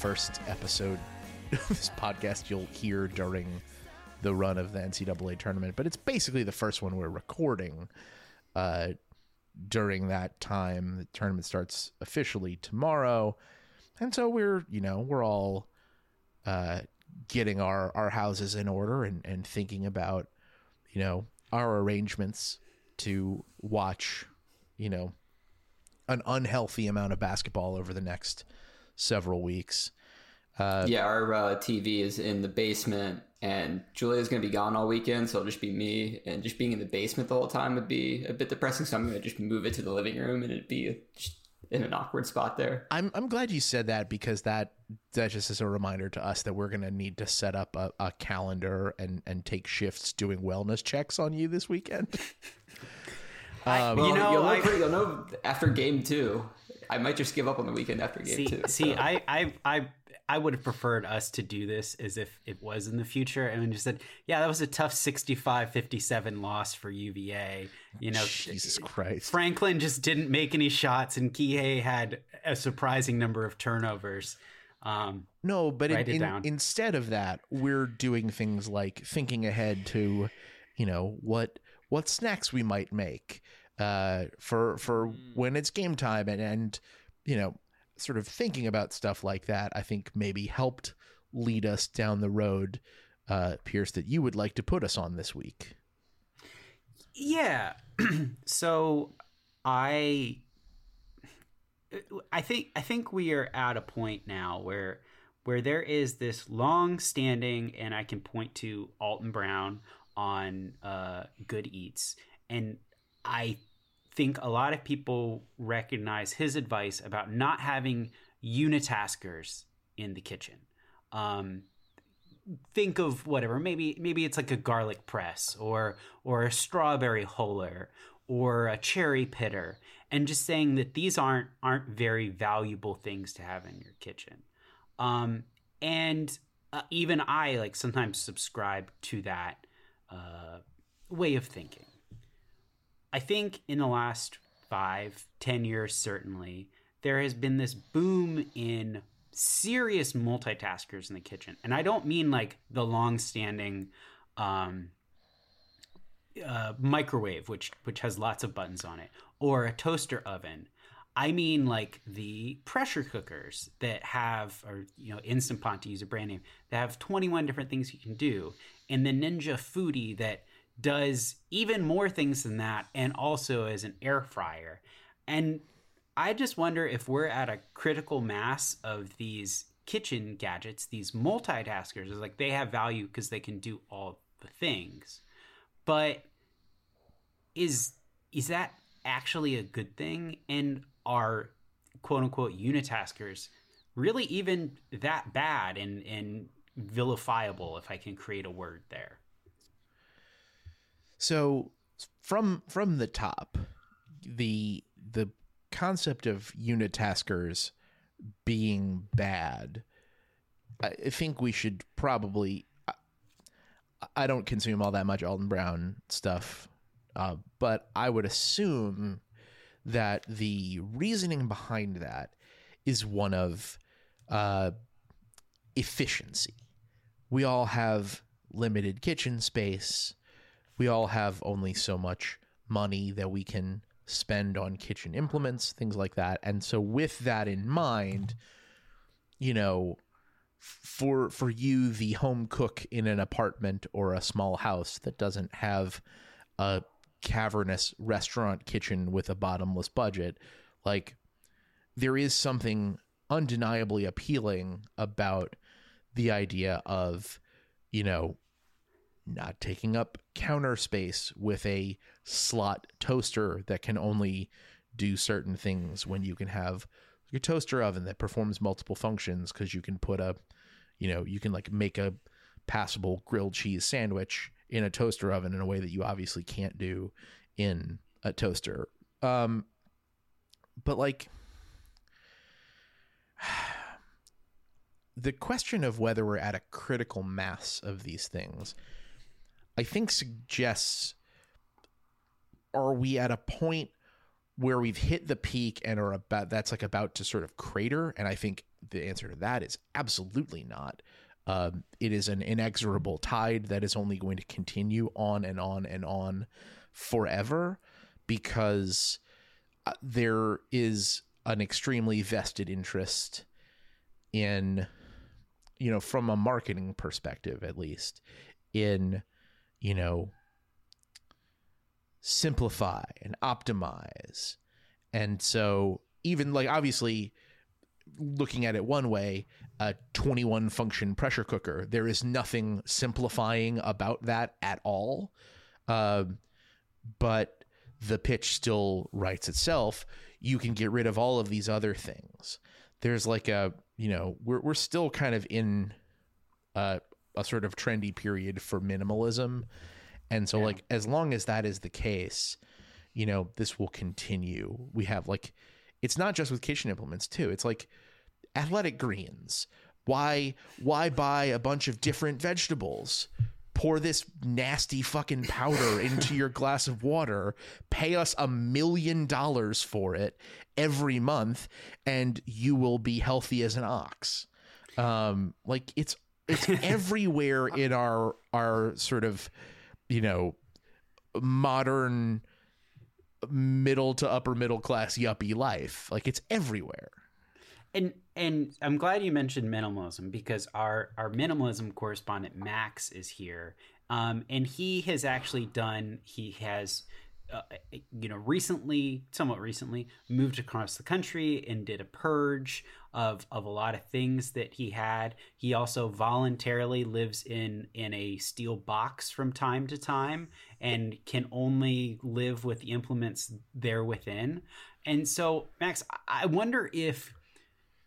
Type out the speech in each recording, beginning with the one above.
First episode of this podcast you'll hear during the run of the NCAA tournament, but it's basically the first one we're recording uh, during that time. The tournament starts officially tomorrow, and so we're you know we're all uh, getting our our houses in order and and thinking about you know our arrangements to watch you know an unhealthy amount of basketball over the next several weeks. yeah, our uh, TV is in the basement, and Julia's going to be gone all weekend, so it'll just be me. And just being in the basement the whole time would be a bit depressing. So I'm going to just move it to the living room, and it'd be just in an awkward spot there. I'm I'm glad you said that because that that just is a reminder to us that we're going to need to set up a, a calendar and and take shifts doing wellness checks on you this weekend. I, you know, you'll know, I, pretty- you'll know after game two. I might just give up on the weekend after game see, two. see, so. I, I, I, I would have preferred us to do this as if it was in the future, and then just said, "Yeah, that was a tough 65-57 loss for UVA." You know, Jesus Christ. Franklin just didn't make any shots, and Kihei had a surprising number of turnovers. Um, No, but in, in- instead of that, we're doing things like thinking ahead to, you know, what what snacks we might make uh, for for when it's game time, and and you know, sort of thinking about stuff like that. I think maybe helped lead us down the road, uh, Pierce, that you would like to put us on this week. Yeah. so I I think I think we are at a point now where where there is this long standing and I can point to Alton Brown on uh, Good Eats and I think a lot of people recognize his advice about not having unitaskers in the kitchen. Um, think of whatever maybe maybe it's like a garlic press or or a strawberry holer or a cherry pitter and just saying that these aren't aren't very valuable things to have in your kitchen um and uh, even i like sometimes subscribe to that uh way of thinking I think in the last five, ten years, certainly, there has been this boom in serious multitaskers in the kitchen. And I don't mean like the long standing um, uh, microwave, which which has lots of buttons on it, or a toaster oven. I mean like the pressure cookers that have, or you know, Instant Pot to use a brand name, that have 21 different things you can do, and the Ninja Foodi that does even more things than that, and also as an air fryer. And I just wonder if we're at a critical mass of these kitchen gadgets, these multitaskers. Is like they have value because they can do all the things, but is is that actually a good thing? And are quote unquote unitaskers really even that bad and and vilifiable? If I can create a word there. So from from the top, the the concept of unitaskers being bad, I think we should probably. I- don't consume all that much Alton Brown stuff, uh, but I would assume that the reasoning behind that is one of uh, efficiency. We all have limited kitchen space we all have only so much money that we can spend on kitchen implements, things like that. And so with that in mind, you know, for for you the home cook in an apartment or a small house that doesn't have a cavernous restaurant kitchen with a bottomless budget, like there is something undeniably appealing about the idea of, you know, not taking up counter space with a slot toaster that can only do certain things when you can have your toaster oven that performs multiple functions because you can put a, you know, you can like make a passable grilled cheese sandwich in a toaster oven in a way that you obviously can't do in a toaster. Um, but like, the question of whether we're at a critical mass of these things, I think suggests are we at a point where we've hit the peak and are about that's like about to sort of crater? And I think the answer to that is absolutely not. Um, it is an inexorable tide that is only going to continue on and on and on forever because uh, there is an extremely vested interest in you know from a marketing perspective at least in you know simplify and optimize. And so even like obviously looking at it one way a 21 function pressure cooker there is nothing simplifying about that at all. Um, but the pitch still writes itself. You can get rid of all of these other things. There's like a you know we're we're still kind of in a, a sort of trendy period for minimalism. And so like as long as that is the case you know this will continue. We have like it's not just with kitchen implements too. It's like athletic greens. Why why buy a bunch of different vegetables? Pour this nasty fucking powder into your glass of water. Pay us a million dollars for it every month and you will be healthy as an ox. Um like it's it's everywhere in our our sort of you know modern middle to upper middle class yuppie life. Like it's everywhere. And and I'm glad you mentioned minimalism because our our minimalism correspondent Max is here, um, and he has actually done. He has, uh, you know, recently, somewhat recently, moved across the country and did a purge of of a lot of things that he had. He also voluntarily lives in in a steel box from time to time and can only live with the implements there within. And so, Max, I- wonder if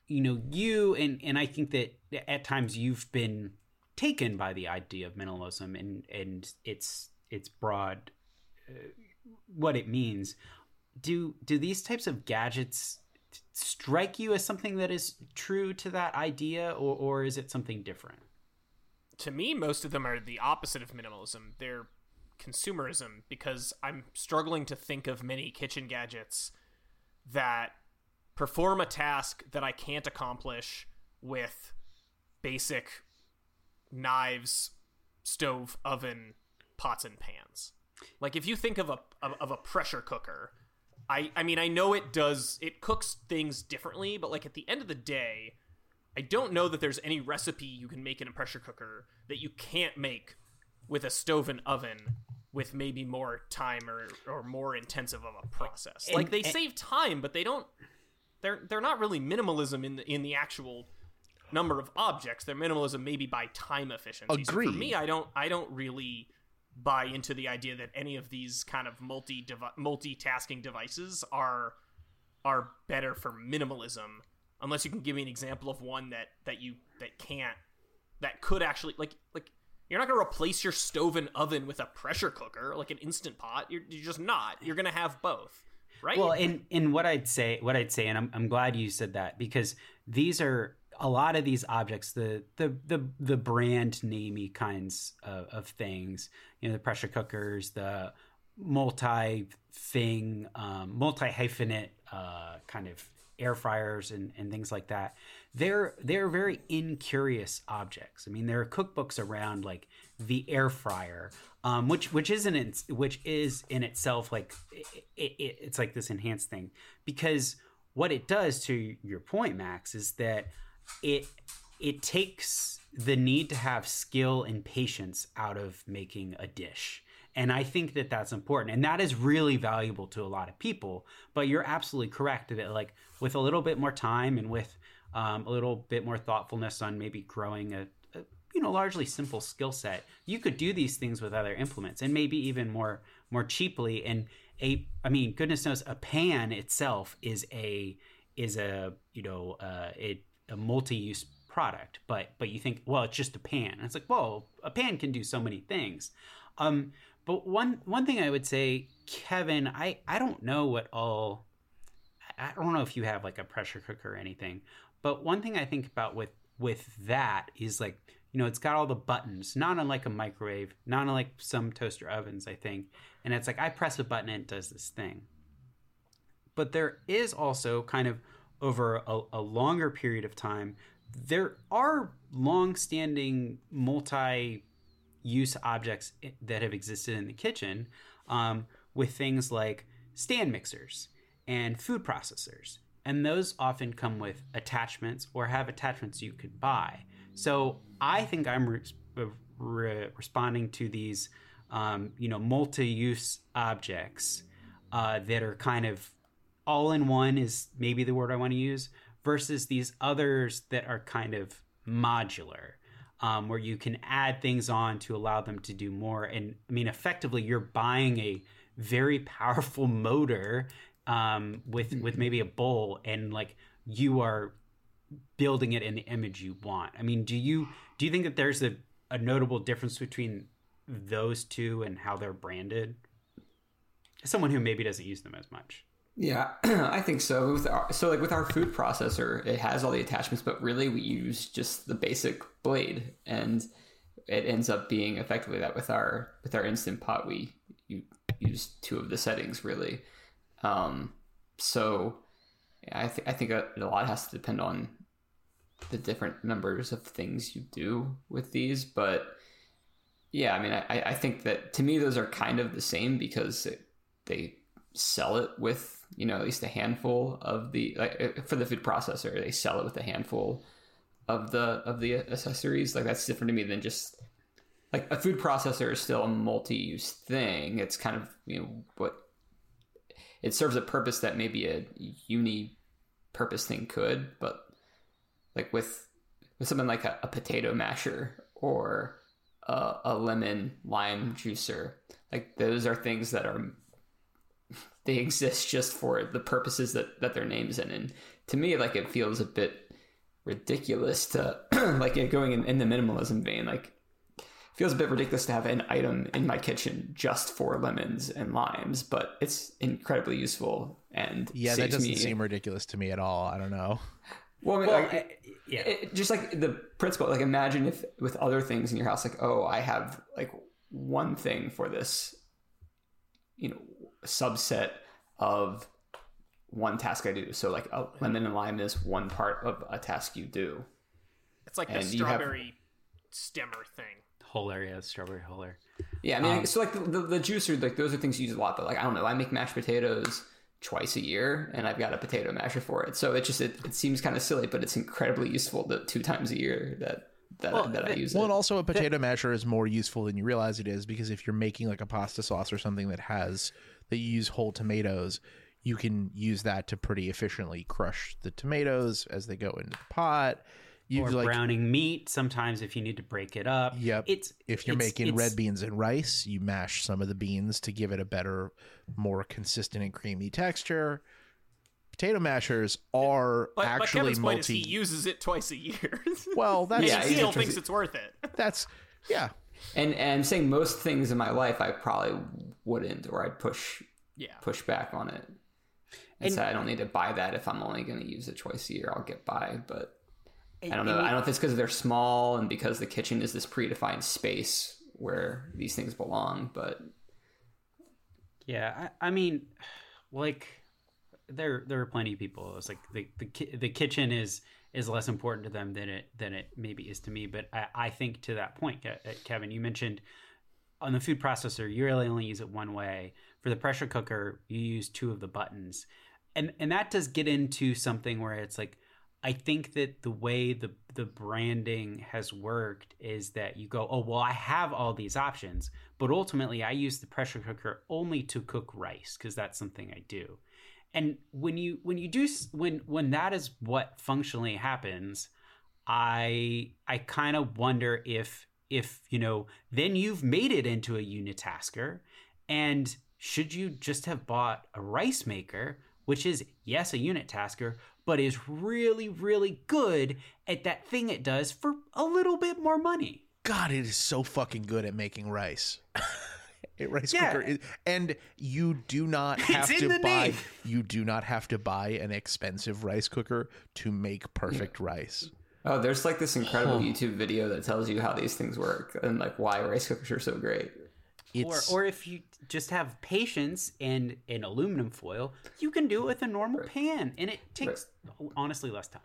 you know you and and I think that at times you've been taken by the idea of minimalism and and its its broad uh, what it means. Do do these types of gadgets strike you as something that is true to that idea, or or is it something different? to me, most of them are the opposite of minimalism. They're consumerism because I'm struggling to think of many kitchen gadgets that perform a task that I can't accomplish with basic knives, stove, oven, pots and pans. Like if you think of a of, of a pressure cooker, I I mean I know it does it cooks things differently, but like at the end of the day, I don't know that there's any recipe you can make in a pressure cooker that you can't make with a stove and oven with maybe more time or, or more intensive of a process. And- like they and- save time, but they don't they're they're not really minimalism in the in the actual number of objects. They're minimalism maybe by time efficiency. So for me, I don't I don't really buy into the idea that any of these kind of multi multitasking devices are are better for minimalism unless you can give me an example of one that that you that can't that could actually like like you're not going to replace your stove and oven with a pressure cooker like an instant pot. You're, you're just not. You're going to have both right? Well, in in what I'd say, what I'd say, and I'm I'm glad you said that because these are a lot of these objects, the the the the brand namey kinds of, of things. You know, the pressure cookers, the multi thing, um, multi hyphenate uh, kind of air fryers and, and things like that. They're they're very incurious objects. I mean, there are cookbooks around like the air fryer, um, which which isn't its, which is in itself like it, it, it's like this enhanced thing because what it does to your point, Max, is that it it takes the need to have skill and patience out of making a dish. And I think that that's important. And that is really valuable to a lot of people. But you're absolutely correct that, like, with a little bit more time and with um, a little bit more thoughtfulness on maybe growing a, a you know largely simple skill set, you could do these things with other implements and maybe even more more cheaply. And a I mean, goodness knows, a pan itself is a is a you know uh, it, a multi-use product but but you think well it's just a pan. And it's like well a pan can do so many things. Um but one one thing i would say kevin i i don't know what all i don't know if you have like a pressure cooker or anything but one thing i think about with with that is like you know it's got all the buttons not unlike a microwave not unlike some toaster ovens i think and it's like i press a button and it does this thing. But there is also kind of over a, a longer period of time there are long-standing multi-use objects that have existed in the kitchen um, with things like stand mixers and food processors. And those often come with attachments or have attachments you could buy. So i think i'm re- re- responding to these um, you know multi-use objects uh, that are kind of all in one is maybe the word I want to use versus these others that are kind of modular um, where you can add things on to allow them to do more. And I mean effectively you're buying a very powerful motor um, with with maybe a bowl and like you are building it in the image you want. I mean do you do you think that there's a, a notable difference between those two and how they're branded? As someone who maybe doesn't use them as much Yeah, I think so. With our, so like with our food processor, it has all the attachments, but really we use just the basic blade, and it ends up being effectively that with our with our instant pot, we use two of the settings really. Um, so I think I think a, a lot has to depend on the different numbers of things you do with these, but yeah, I mean, I, I think that to me those are kind of the same because it, they sell it with you know at least a handful of the like uh, for the food processor they sell it with a handful of the of the accessories. Like that's different to me than just like a food processor is still a multi-use thing. It's kind of you know what it serves a purpose that maybe a uni purpose thing could but like with with something like a, a potato masher or a, a lemon lime juicer like those are things that are they exist just for the purposes that that their names in and to me like it feels a bit ridiculous to like it going in, in the minimalism vein like it feels a bit ridiculous to have an item in my kitchen just for lemons and limes but it's incredibly useful and Yeah, that doesn't me seem ridiculous to me at all. I don't know. well, I mean, well like, I- yeah it, just like the principle like imagine if with other things in your house like oh i have like one thing for this you know subset of one task i do. So like a lemon and lime is one part of a task you do. It's like the And you have- strawberry stemmer thing. Holer, yeah, strawberry holer. yeah i mean Um, so like the, the, the juicer like those are things you use a lot but like i don't know i make mashed potatoes twice a year and i've got a potato masher for it. So it just it, it seems kind of silly but it's incredibly useful the two times a year that that, Well, that i use Well, it. and also a potato masher is more useful than you realize it is because if you're making like a pasta sauce or something that has that you use whole tomatoes, you can use that to pretty efficiently crush the tomatoes as they go into the pot. You or like browning meat sometimes if you need to break it up. Yep. It's if you're it's- making it's- red beans and rice, you mash some of the beans to give it a better, more consistent and creamy texture. Potato mashers are But, but actually Kevin's point is multi. he uses it twice a year. well, that's Yeah, he still thinks it's worth it. that's yeah. And and I'm saying most things in my life I probably wouldn't or I'd push Yeah. push back on it and, And- say I don't need to buy that if I'm only going to use it twice a year I'll get by but I don't know you- I don't know if it's because they're small and because the kitchen is this predefined space where these things belong but Yeah, I, I mean, like there there are plenty of people. It's like the the ki- the kitchen is is less important to them than it than it maybe is to me. But I, I think to that point, uh, Kevin, you mentioned on the food processor, you really only use it one way. For the pressure cooker, you use two of the buttons, and and that does get into something where it's like. I think that the way the the branding has worked is that you go, oh well, I have all these options, but ultimately I use the pressure cooker only to cook rice because that's something I do. And when you when you do when when that is what functionally happens i i kind of wonder if if you know then you've made it into a unitasker and should you just have bought a rice maker which is yes a unit tasker but is really really good at that thing it does for a little bit more money God, it is so fucking good at making rice. a rice Yeah. cooker, is, and you do not have in to buy. name. You do not have to buy an expensive rice cooker to make perfect rice. Oh, there's like this incredible YouTube video that tells you how these things work and like why rice cookers are so great. or, It's or if you just have patience and an aluminum foil, you can do it with a normal pan, and it takes honestly less time.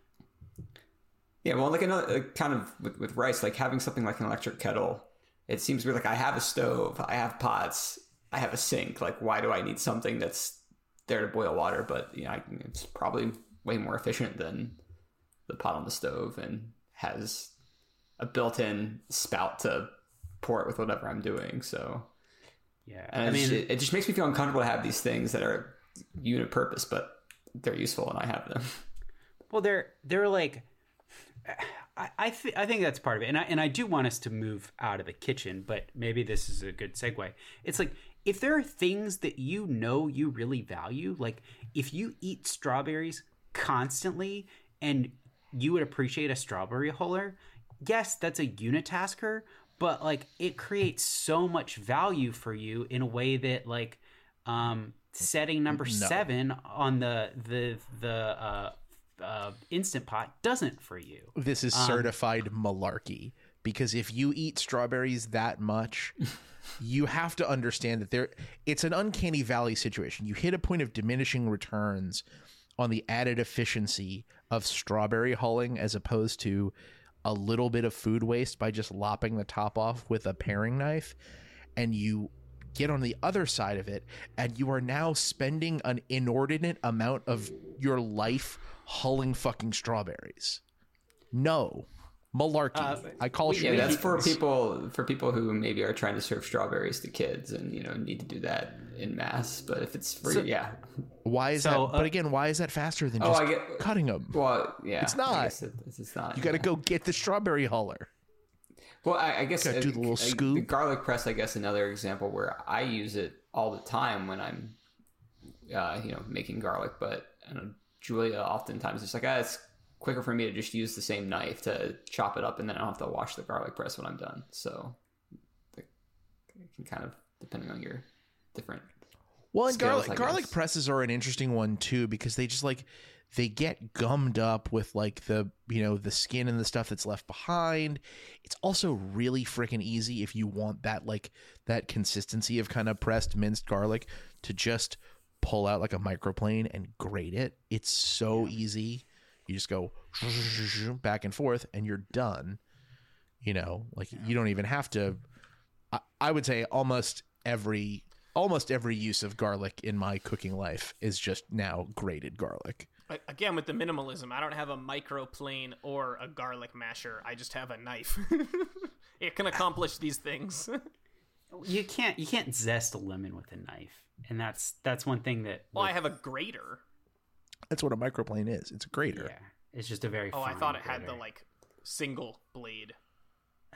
Yeah, well, like another uh, kind of with, with rice, like having something like an electric kettle, it seems weird. Like I have a stove, I have pots, I have a sink. Like, why do I need something that's there to boil water? But you know, I, it's probably way more efficient than the pot on the stove and has a built-in spout to pour it with whatever I'm doing. So, Yeah, and I mean, it just makes me feel uncomfortable to have these things that are unit purpose, but they're useful and I have them. well, they're they're like, I I, th- I think that's part of it, and I and I do want us to move out of the kitchen, but maybe this is a good segue. It's like if there are things that you know you really value, like if you eat strawberries constantly and you would appreciate a strawberry huller, yes, that's a unitasker, but like it creates so much value for you in a way that like um setting number seven on the the the uh uh instant pot doesn't for you. This is certified malarkey because if you eat strawberries that much you have to understand that there it's an uncanny valley situation. You hit a point of diminishing returns on the added efficiency of strawberry hulling as opposed to a little bit of food waste by just lopping the top off with a paring knife and you get on the other side of it and you are now spending an inordinate amount of your life hulling fucking strawberries no malarkey i call Yeah, you that's for people for people who maybe are trying to serve strawberries to kids and you know need to do that in mass. But if it's for yeah, why is So, that uh, but again why is that faster than Oh, just I get- cutting them well, yeah, It's not. It, it's, it's not. you got to go get the strawberry huller Well, I, I guess Gotta do the little uh, scoop. The garlic press, I guess, another example where I use it all the time when I'm, uh, you know, making garlic. But I know Julia oftentimes it's like, ah, it's quicker for me to just use the same knife to chop it up, and then I don't have to wash the garlic press when I'm done. So, it can kind of depending on your different. Well, and skills, garlic garlic presses are an interesting one too because they just like they get gummed up with like the you know the skin and the stuff that's left behind. It's also really freaking easy if you want that like that consistency of kind of pressed minced garlic to just pull out like a microplane and grate it. It's so easy. You just go back and forth and you're done. You know, like you don't even have to I, I would say almost every almost every use of garlic in my cooking life is just now grated garlic. A- Again, with the minimalism, I don't have a microplane or a garlic masher. I just have a knife. it can accomplish these things. you can't you can't zest a lemon with a knife and that's that's one thing that well, I have a grater. That's what a microplane is. It's a grater. yeah it's just a very Oh, I thought it had the like single blade.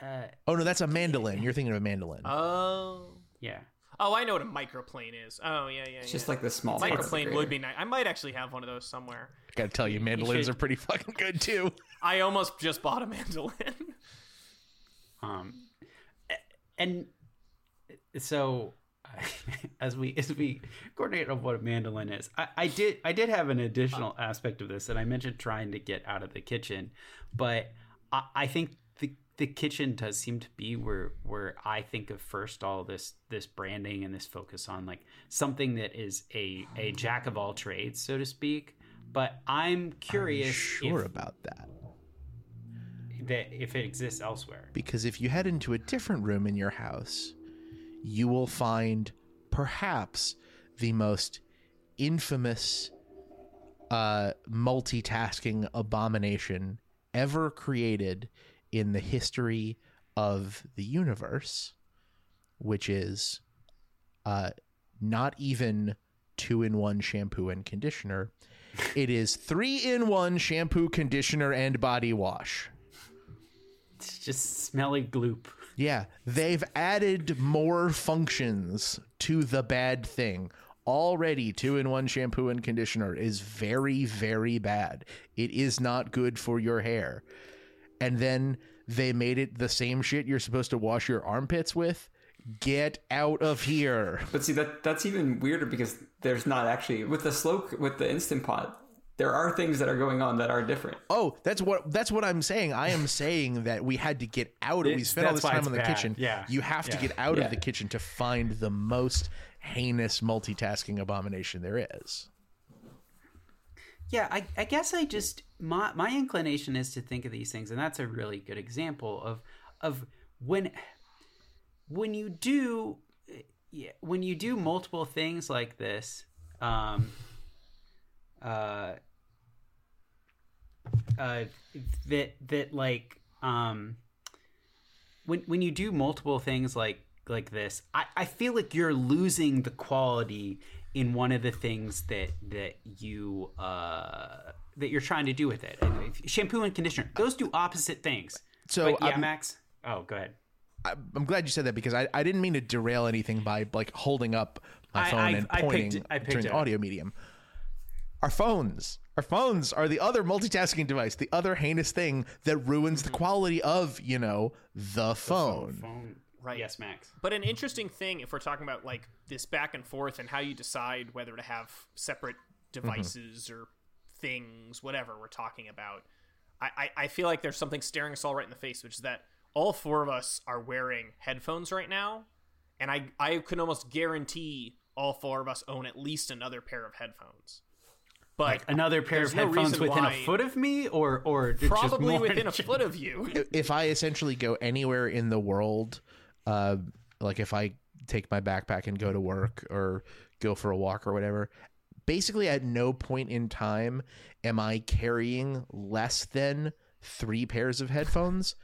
uh, Oh no, that's a mandolin. You're thinking of a mandolin. Oh. yeah Oh, I know what a microplane is. Oh, yeah, yeah, It's yeah. just like the small part microplane would be nice. I might actually have one of those somewhere. I gotta tell you, mandolins should- are pretty fucking good too. I almost just bought a mandolin. um and so as we as we coordinate on what a mandolin is I, I did i did have an additional aspect of this and i mentioned trying to get out of the kitchen but i, I think the kitchen does seem to be where where i think of first all this this branding and this focus on like something that is a a jack of all trades so to speak but i'm curious sure if, about that. that if it exists elsewhere Because if you head into a different room in your house, you will find perhaps the most infamous uh, multitasking abomination ever created in the history of the universe, which is uh, not even two in one shampoo and conditioner. It is three in one shampoo, conditioner, and body wash. It's just smelly gloop. Yeah, they've added more functions to the bad thing. Already, two in one shampoo and conditioner is very, very bad. It is not good for your hair. And then they made it the same shit you're supposed to wash your armpits with. Get out of here. But see that that's even weirder because there's not actually with the slow with the instant pot. There are things that are going on that are different. Oh, that's what that's what I'm saying. I am saying that we had to get out of we spent all this time in the bad. kitchen. Yeah. You have to get out Yeah. of the kitchen to find the most heinous multitasking abomination there is. Yeah, I, I guess I just my my inclination is to think of these things, and that's a really good example of of when when you do yeah, when you do multiple things like this, um, uh, uh, that that like um, when when you do multiple things like like this, I, I feel like you're losing the quality in one of the things that that you uh that you're trying to do with it. And Shampoo and conditioner, those do opposite things. So, but yeah, I'm- Max. Oh, go ahead. I'm glad you said that because I, I didn't mean to derail anything by like holding up my phone I- and I picked pointing I picked during the audio medium. Our phones, our phones are the other multitasking device, the other heinous thing that ruins Mm-hmm. the quality of you know the phone. Phone. Right. Yes, Max. But an interesting thing, if we're talking about like this back and forth and how you decide whether to have separate devices or things, whatever we're talking about, I, I, I feel like there's something staring us all right in the face, which is that all four of us are wearing headphones right now, and I I can almost guarantee all four of us own at least another pair of headphones. But Another pair of no headphones reason within a foot of me, or or probably more within a foot of you. if I essentially go anywhere in the world, uh, like if I take my backpack and go to work or go for a walk or whatever, basically at no point in time am I carrying less than three pairs of headphones.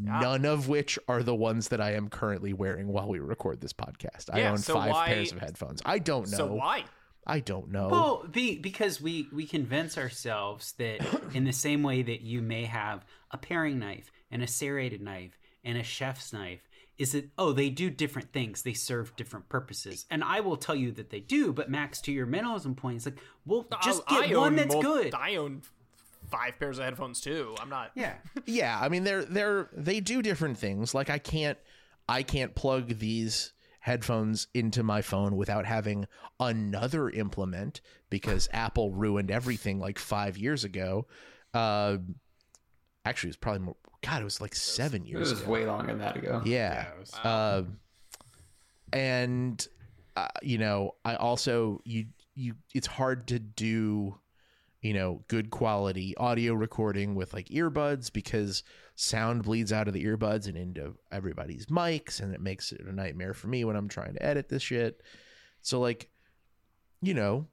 None of which are the ones that I am currently wearing while we record this podcast. I Yeah, own so five why- pairs of headphones. I don't know. So why? I don't know. Well, be, because we we convince ourselves that in the same way that you may have a paring knife and a serrated knife and a chef's knife, is that oh they do different things, they serve different purposes, and I will tell you that they do. But Max, to your minimalism point, it's like well just I- get I one that's mul- good. I own five pairs of headphones too. I'm not. Yeah, yeah i mean they're they're they do different things like i can't i can't plug these headphones into my phone without having another implement because apple ruined everything like five years ago uh actually it was probably more god it was like seven years. It years was ago way longer than that ago. yeah, Uh, and uh, you know i also you you it's hard to do you know good quality audio recording with like earbuds because sound bleeds out of the earbuds and into everybody's mics and it makes it a nightmare for me when i'm trying to edit this shit so like you know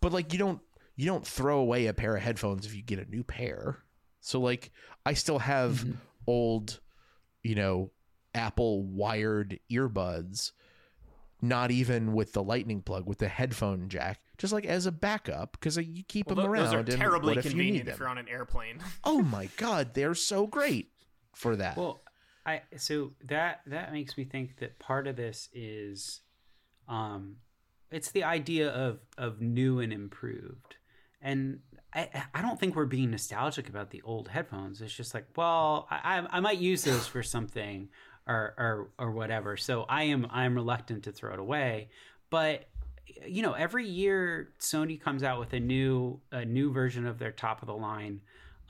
but like you don't you don't throw away a pair of headphones if you get a new pair so like i still have old you know apple wired earbuds not even with the lightning plug with the headphone jack just like as a backup because you keep Well, them tho- around those are terribly what if you if you're on an airplane. oh my god they're so great for that. Well, I so that that makes me think that part of this is, um, it's the idea of of new and improved, and I I don't think we're being nostalgic about the old headphones. It's just like, well, I I might use those for something or or or whatever. So I am I am reluctant to throw it away, but you know every year sony comes out with a new a new version of their top of the line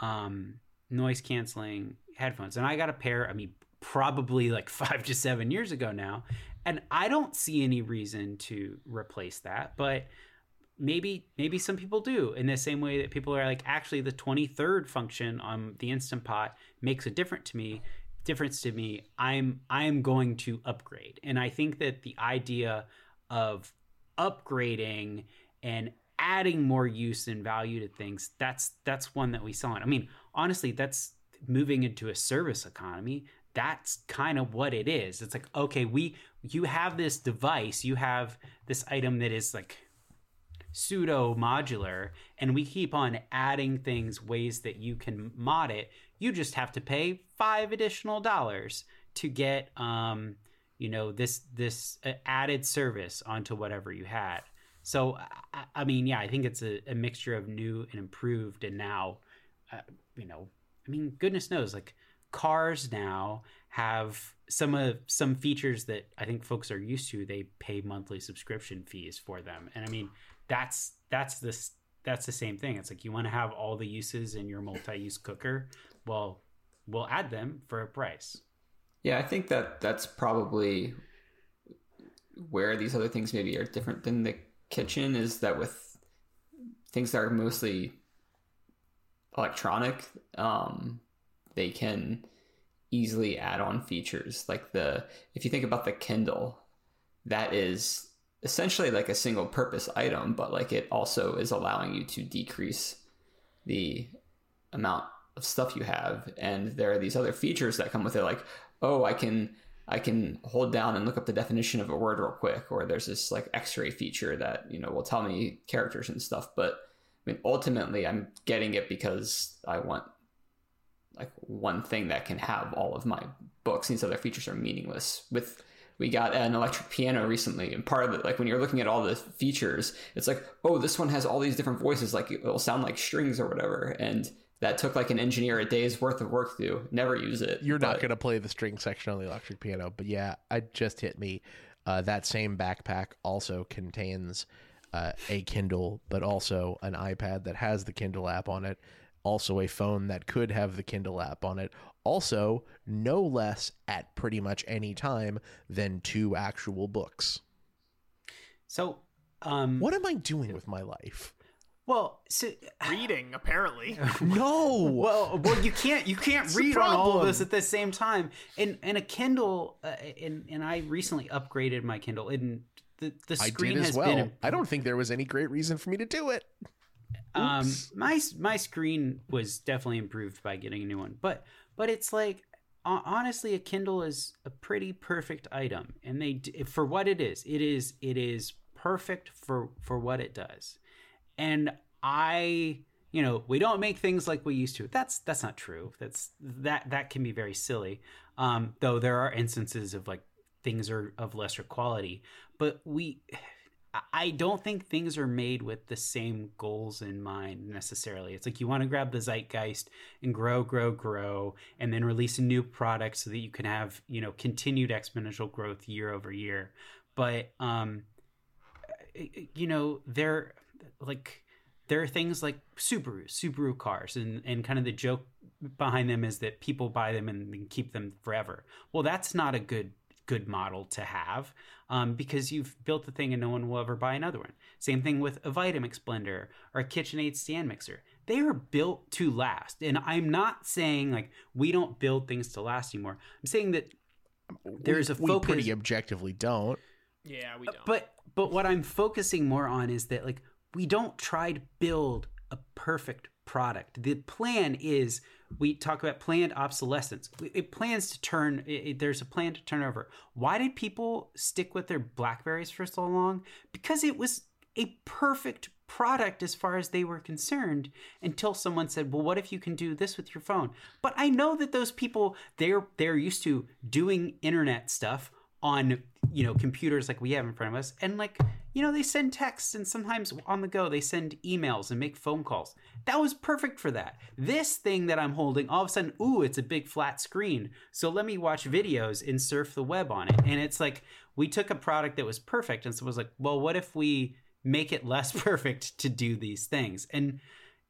um noise canceling headphones and i got a pair i mean probably like five to seven years ago now and i don't see any reason to replace that but maybe maybe some people do in the same way that people are like actually the 23rd function on the instant pot makes a difference to me difference to me. I'm i'm going to upgrade. And i think that the idea of upgrading and adding more use and value to things that's that's one that we saw i mean honestly that's moving into a service economy. That's kind of what it is. It's like, okay, we you have this device, you have this item that is like pseudo modular, and we keep on adding things, ways that you can mod it. You just have to pay five additional dollars to get, um, you know, this this uh, added service onto whatever you had. So, I, I mean, yeah, I think it's a, a mixture of new and improved, and now, uh, you know, I mean, goodness knows, like cars now have some of some features that I think folks are used to. They pay monthly subscription fees for them, and I mean that's that's this that's the same thing. It's like you want to have all the uses in your multi-use cooker. Well, we'll add them for a price. Yeah, I think that that's probably where these other things maybe are different than the kitchen is that with things that are mostly electronic, um, they can easily add on features like the if you think about the Kindle, that is essentially like a single purpose item, but like it also is allowing you to decrease the amount of stuff you have. And there are these other features that come with it like oh i can i can hold down and look up the definition of a word real quick or there's this like x-ray feature that you know will tell me characters and stuff. But i mean ultimately i'm getting it because i want like one thing that can have all of my books. These other features are meaningless with we got an electric piano recently and part of it like when you're looking at all the features it's like oh this one has all these different voices like it'll sound like strings or whatever and that took like an engineer a day's worth of work to do never use it You're not going to play the string section on the electric piano, but yeah, I just hit me. Uh, that same backpack also contains uh, a Kindle, but also an iPad that has the Kindle app on it. Also, a phone that could have the Kindle app on it. Also, no less at pretty much any time than two actual books. So, um, What am I doing with my life? well, so, Reading, apparently. No. well, well, you can't you can't read on all of problem. this at the same time. And and a Kindle, uh, and and I recently upgraded my Kindle, and the the screen I screen did has as well. been I don't think there was any great reason for me to do it. Um my my screen was definitely improved by getting a new one but but it's like honestly a kindle is a pretty perfect item and they for what it is it is it is perfect for for what it does. And i you know we don't make things like we used to. That's that's not true. That's that that can be very silly. Um though there are instances of like things are of lesser quality but we I- don't think things are made with the same goals in mind necessarily. It's like you want to grab the zeitgeist and grow, grow, grow, and then release a new product so that you can have, you know, continued exponential growth year over year. But, um, you know, there, like, there are things like Subaru, Subaru cars, and, and kind of the joke behind them is that people buy them and keep them forever. Well, that's not a good good model to have um, because you've built the thing and no one will ever buy another one. Same thing with a Vitamix blender or a KitchenAid stand mixer. They are built to last. And I'm not saying like we don't build things to last anymore. I'm saying that there's a focus. we focus pretty objectively don't. yeah, we don't. but but what I'm focusing more on is that like we don't try to build a perfect product. The plan is we talk about planned obsolescence. It plans to turn. It, it- there's a plan to turn over. Why did people stick with their Blackberries for so long? Because it was a perfect product as far as they were concerned until someone said well what if you can do this with your phone but i know that those people they're they're used to doing internet stuff on you know computers like we have in front of us and like you know they send texts and sometimes on the go they send emails and make phone calls. That was perfect for that. This thing that i'm holding all of a sudden ooh it's a big flat screen. So let me watch videos and surf the web on it. And it's like we took a product that was perfect and so was like well what if we make it less perfect to do these things? And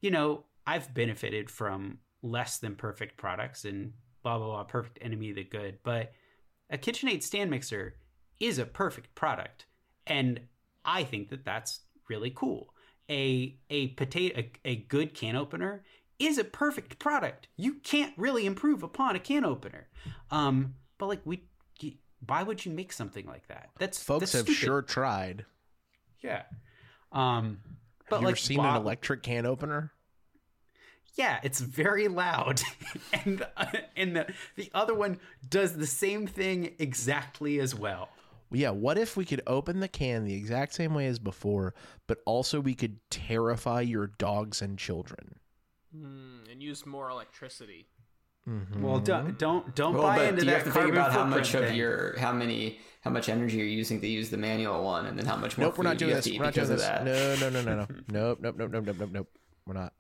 you know i've benefited from less than perfect products and blah blah blah perfect enemy of the good. But a KitchenAid stand mixer is a perfect product, and I think that that's really cool. A a potato a, a good can opener is a perfect product. You can't really improve upon a can opener. Um, but like we, why would you make something like that? That's Folks that's have sure tried. yeah. Um, but Have you like ever seen an electric can opener? yeah, it's very loud, and uh, and the the other one does the same thing exactly as well. Yeah, what if we could open the can the exact same way as before, but also we could terrify your dogs and children? Mm, and use more electricity. Mm-hmm. Well, don't don't don't Well, buy but into do you that have to think about how footprint much of your how many how much energy you're using to use the manual one, and then how much more Nope, we're not doing this. We're not doing this. that. No, no, no, no, no. nope, nope, nope, nope, nope, nope, nope. We're not.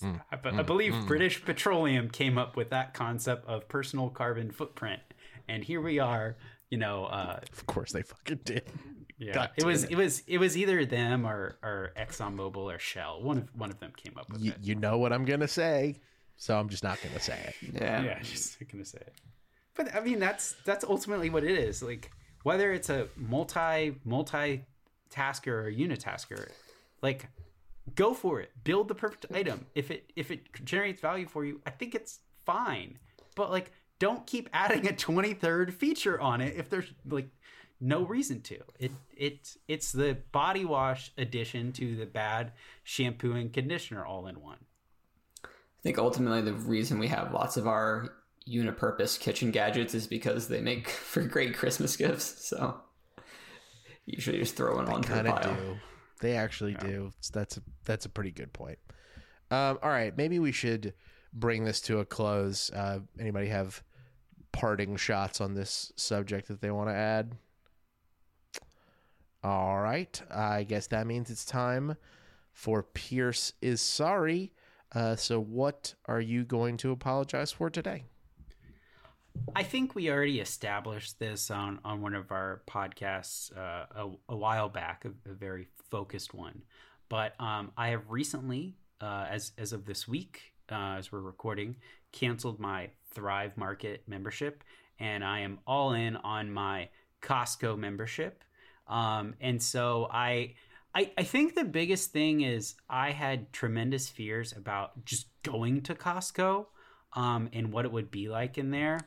Hmm. I, be- I hmm. believe hmm. British Petroleum came up with that concept of personal carbon footprint, and here we are. You know, uh, Of course they fucking did. yeah, God it was damn it was it was either them or or ExxonMobil or Shell. One of one of them came up with You, it. you know what I'm gonna say, so I'm just not gonna say it. Yeah. Yeah, just not gonna say it. But I mean, that's that's ultimately what it is. Like whether it's a multi multi tasker or unitasker, like go for it. Build the perfect item. If it if it generates value for you, I think it's fine. But like, don't keep adding a twenty third feature on it if there's like no reason to. It it it's the body wash addition to the bad shampoo and conditioner all in one. I think ultimately the reason we have lots of our unipurpose kitchen gadgets is because they make for great Christmas gifts. So usually just throw one onto the Kind pile. do. They actually do. That's a, that's a pretty good point. Um, all right, maybe we should bring this to a close. Uh, anybody have parting shots on this subject that they want to add? All right, I guess that means it's time for Pierce is sorry. Uh, so, what are you going to apologize for today? I think we already established this on, on one of our podcasts uh, a, a while back, a, a very focused one. But um, I have recently, uh, as as of this week, uh, as we're recording, canceled my Thrive Market membership, and I am all in on my Costco membership. Um, and so I, I, I think the biggest thing is I had tremendous fears about just going to Costco um, and what it would be like in there.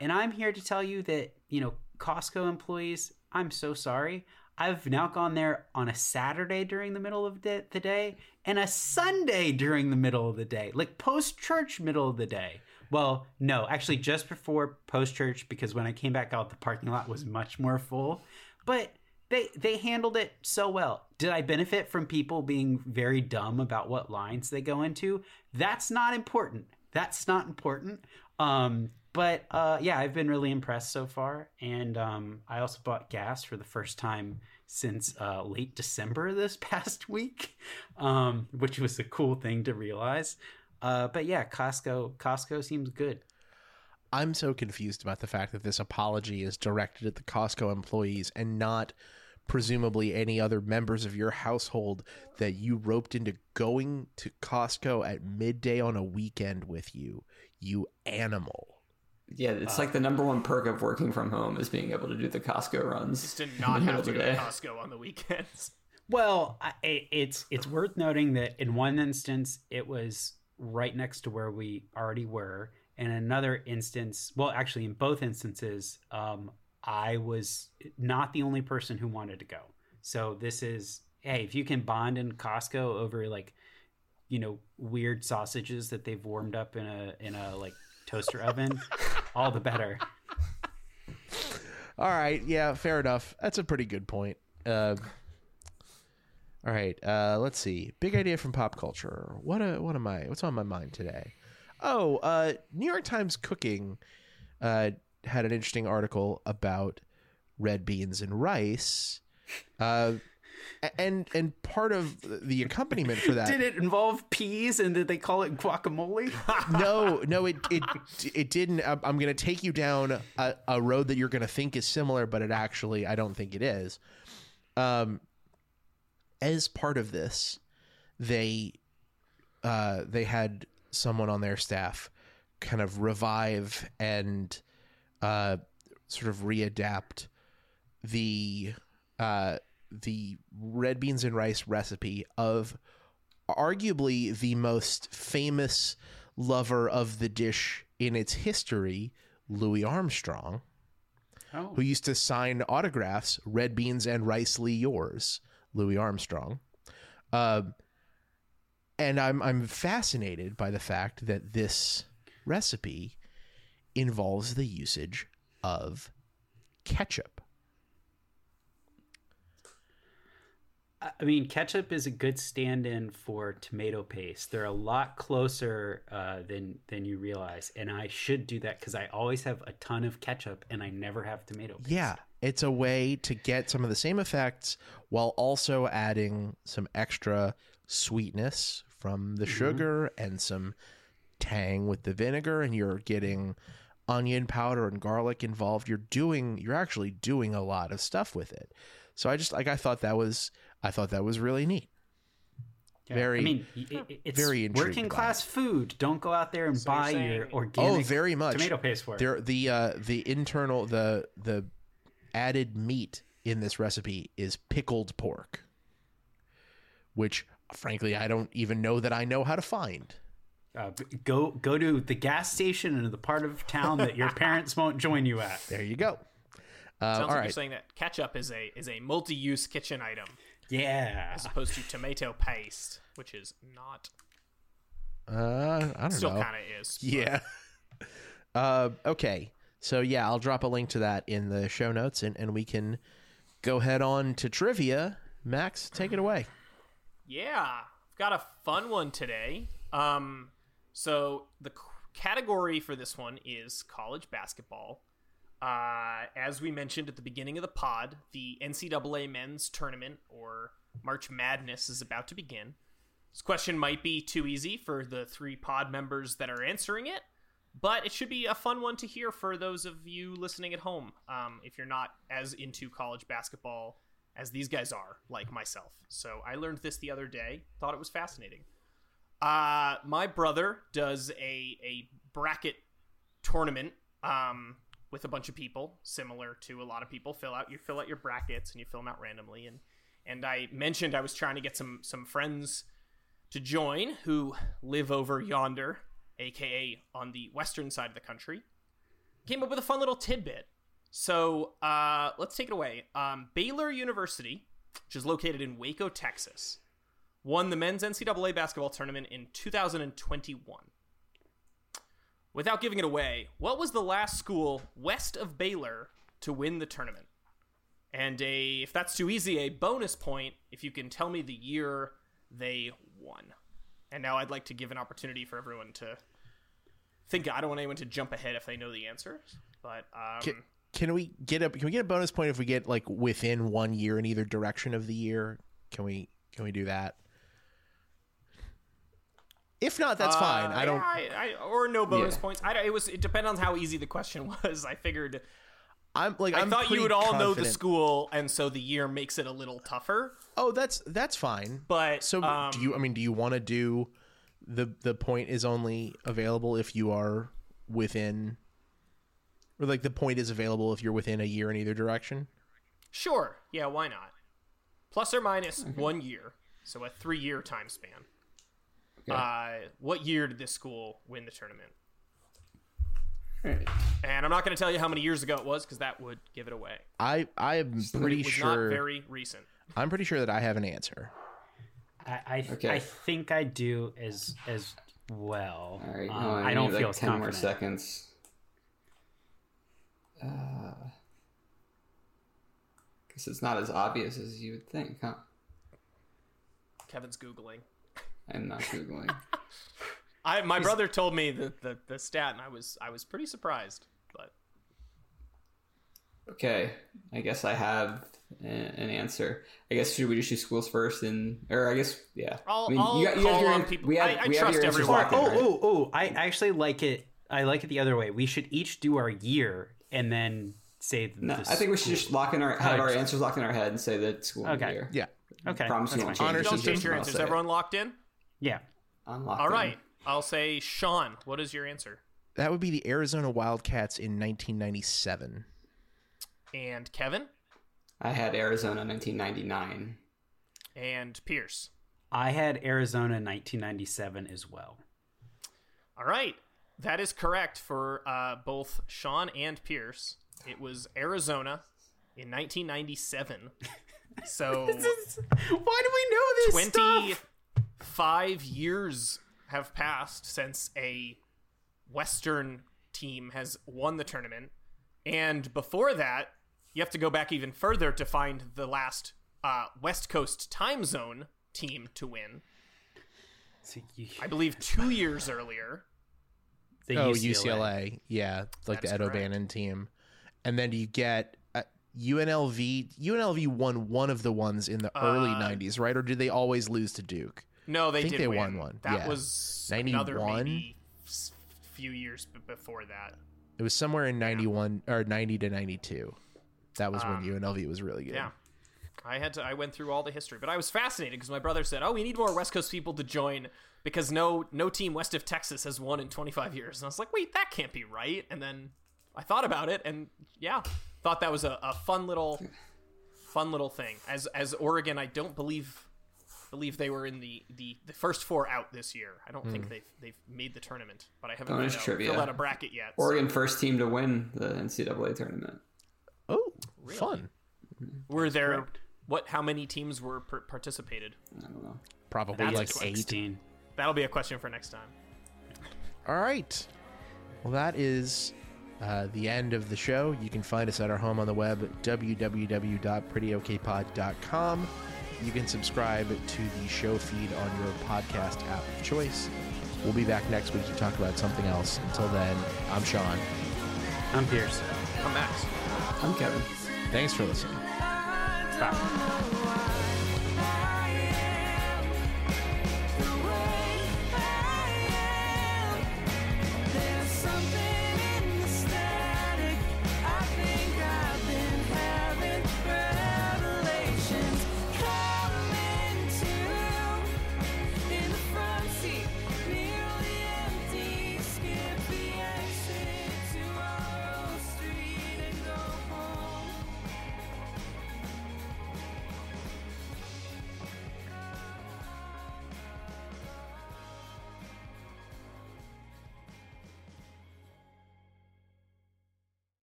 And I'm here to tell you that, you know, Costco employees, I'm so sorry. I've now gone there on a Saturday during the middle of the, the day and a Sunday during the middle of the day, like post church middle of the day. Well, no, actually just before post church because when I came back out, the parking lot was much more full. But they they handled it so well. Did I benefit from people being very dumb about what lines they go into? That's not important. That's not important. Um, but uh, yeah, I've been really impressed so far, and um, I also bought gas for the first time since uh, late December this past week, um, which was a cool thing to realize. Uh, but yeah, Costco Costco seems good. I'm so confused about the fact that this apology is directed at the Costco employees and not presumably any other members of your household that you roped into going to Costco at midday on a weekend with you, you animal. Yeah, it's like the number one perk of working from home is being able to do the Costco runs. Just to not have to go to. Costco on the weekends. Well, I, it's it's worth noting that in one instance it was right next to where we already were. In another instance, well, actually, in both instances, um, I was not the only person who wanted to go. So this is hey, if you can bond in Costco over like, you know, weird sausages that they've warmed up in a in a like toaster oven, all the better. All right, yeah, fair enough. That's a pretty good point. Uh, all right, uh, let's see. Big idea from pop culture. What uh, what am I? What's on my mind today? Oh, uh, New York Times Cooking uh, had an interesting article about red beans and rice. And and part of the accompaniment for that Did it involve peas and did they call it guacamole? no, no, it it it didn't. I'm, I'm going to take you down a, a road that you're going to think is similar, but it actually I don't think it is. Um, as part of this, they uh they had someone on their staff kind of revive and uh sort of readapt the uh the red beans and rice recipe of arguably the most famous lover of the dish in its history, Louis Armstrong, Oh. who used to sign autographs, red beans and ricely yours, Louis Armstrong. Um, and I'm I'm fascinated by the fact that this recipe involves the usage of ketchup. I mean, ketchup is a good stand-in for tomato paste. They're a lot closer uh, than than you realize, and I should do that because I always have a ton of ketchup and I never have tomato paste. Yeah, it's a way to get some of the same effects while also adding some extra sweetness from the sugar and some tang with the vinegar and you're getting onion powder and garlic involved. You're doing you're actually doing a lot of stuff with it. So I just like I thought that was I thought that was really neat. Yeah. Very- I mean, i- i- it's very working by class food. Don't go out there and So you're buy your saying- organic. Oh, very much. tomato paste for it. There the uh the internal the the added meat in this recipe is pickled pork. Which frankly I don't even know that I know how to find. Uh, go go to the gas station in the part of town that your parents won't join you at. There you go. Uh, Sounds all like right. you're saying that ketchup is a is a multi-use kitchen item Yeah. as opposed to tomato paste, which is not. Uh, I don't Still know. Still kind of is. Yeah. uh, okay. So yeah, I'll drop a link to that in the show notes, and, and we can go head on to trivia. Max, take it away. Yeah, I've got a fun one today. Um, so the c- category for this one is college basketball. Uh, as we mentioned at the beginning of the pod, the NCAA men's tournament or March Madness is about to begin. This question might be too easy for the three pod members that are answering it, but it should be a fun one to hear for those of you listening at home. Um, if you're not as into college basketball as these guys are, like myself. So I learned this the other day. Thought it was fascinating. Uh, my brother does a a bracket tournament um, with a bunch of people, similar to a lot of people. Fill out you fill out your brackets and you fill them out randomly. And and I mentioned I was trying to get some some friends to join who live over yonder, aka on the western side of the country. Came up with a fun little tidbit. So uh, let's take it away. Um, Baylor University, which is located in Waco, Texas, won the men's NCAA basketball tournament in 2021. Without giving it away, what was the last school west of Baylor to win the tournament? And a, if that's too easy, a bonus point if you can tell me the year they won. And now I'd like to give an opportunity for everyone to think. I don't want anyone to jump ahead if they know the answer, but um, Can, can we get a can we get a bonus point if we get like within one year in either direction of the year? Can we can we do that? If not, that's fine. Uh, I don't. yeah, I, I, or no bonus Yeah. points. I, don't- it was. It depended on how easy the question was. I figured. I'm like i I'm thought you would all know the school, and so the year makes it a little tougher. Oh, that's that's fine. But So um, do you? I mean, do you want to do the the point is only available if you are within, or like the point is available if you're within a year in either direction? Sure. Yeah. Why not? Plus or minus one year, so a three-year time span. Okay. Uh, what year did this school win the tournament? Alright. And I'm not going to tell you how many years ago it was because that would give it away. I I am pretty it was sure. not very recent. I'm pretty sure that I have an answer. I I, Okay. I think I do as as well. All right. Um, hold on, I don't need, feel like as ten more confident. seconds. Uh, guess it's not as obvious as you would think, huh? Kevin's googling. I'm not googling. I my brother told me the, the the stat, and I was I was pretty surprised. But okay, I guess I have a- an answer. I guess should we just do schools first, and or I guess yeah. I'll- I mean, I'll you got, you call have your, on people- We have, I- I we trust everyone. Oh, right? oh, oh! I actually like it. I like it the other way. We should each do our year and then say. No, the I think we should just lock in our have our answers locked in our head and say that school Okay. year. Yeah. Okay, Promise that's you won't change. Honors don't is change your answers. Everyone locked in? Yeah. I'm locked All in. right. I'll say Sean. What is your answer? That would be the Arizona Wildcats in 1997. And Kevin I had Arizona 1999. and Pierce. I had Arizona 1997 as well. All right. That is correct for uh, both Sean and Pierce. It was Arizona in 1997. So Why do we know this 20, stuff? Five years have passed since a Western team has won the tournament, and before that, you have to go back even further to find the last uh, West Coast time zone team to win. So you, I believe two years earlier. the oh, UCLA. Yeah, like That is the Ed correct. O'Bannon team. And then you get uh, UNLV. UNLV won one of the ones in the early Uh, 90s, right? Or did they always lose to Duke? No, they I think did they win. won one, That yeah. was another 91? maybe s- few years b- before that. It was somewhere in 91 or 90 to 92. That was when UNLV was really good. Um, Yeah. I had to I went through all the history, but I was fascinated because my brother said, "Oh, we need more West Coast people to join because no no team west of Texas has won in 25 years." And I was like, "Wait, that can't be right." And then I thought about it and yeah, thought that was a, a fun little fun little thing. As as Oregon, I don't believe believe they were in the the, the first four out this year. I don't Hmm. think they've they've made the tournament, but I haven't Bonus filled out, filled out a bracket yet. so- Oregon first team to win the NCAA tournament. Oh, fun. were there correct. what how many teams were per- participated? I don't know. Probably That's like a eight. 16. That'll be a question for next time. All right. Well, that is uh, the end of the show. You can find us at our home on the web, www.prettyokpod.com. You can subscribe to the show feed on your podcast app of choice. We'll be back next week to talk about something else. Until then, I'm Sean. I'm Pierce. I'm Max. I'm Kevin. Thanks for listening. Bye.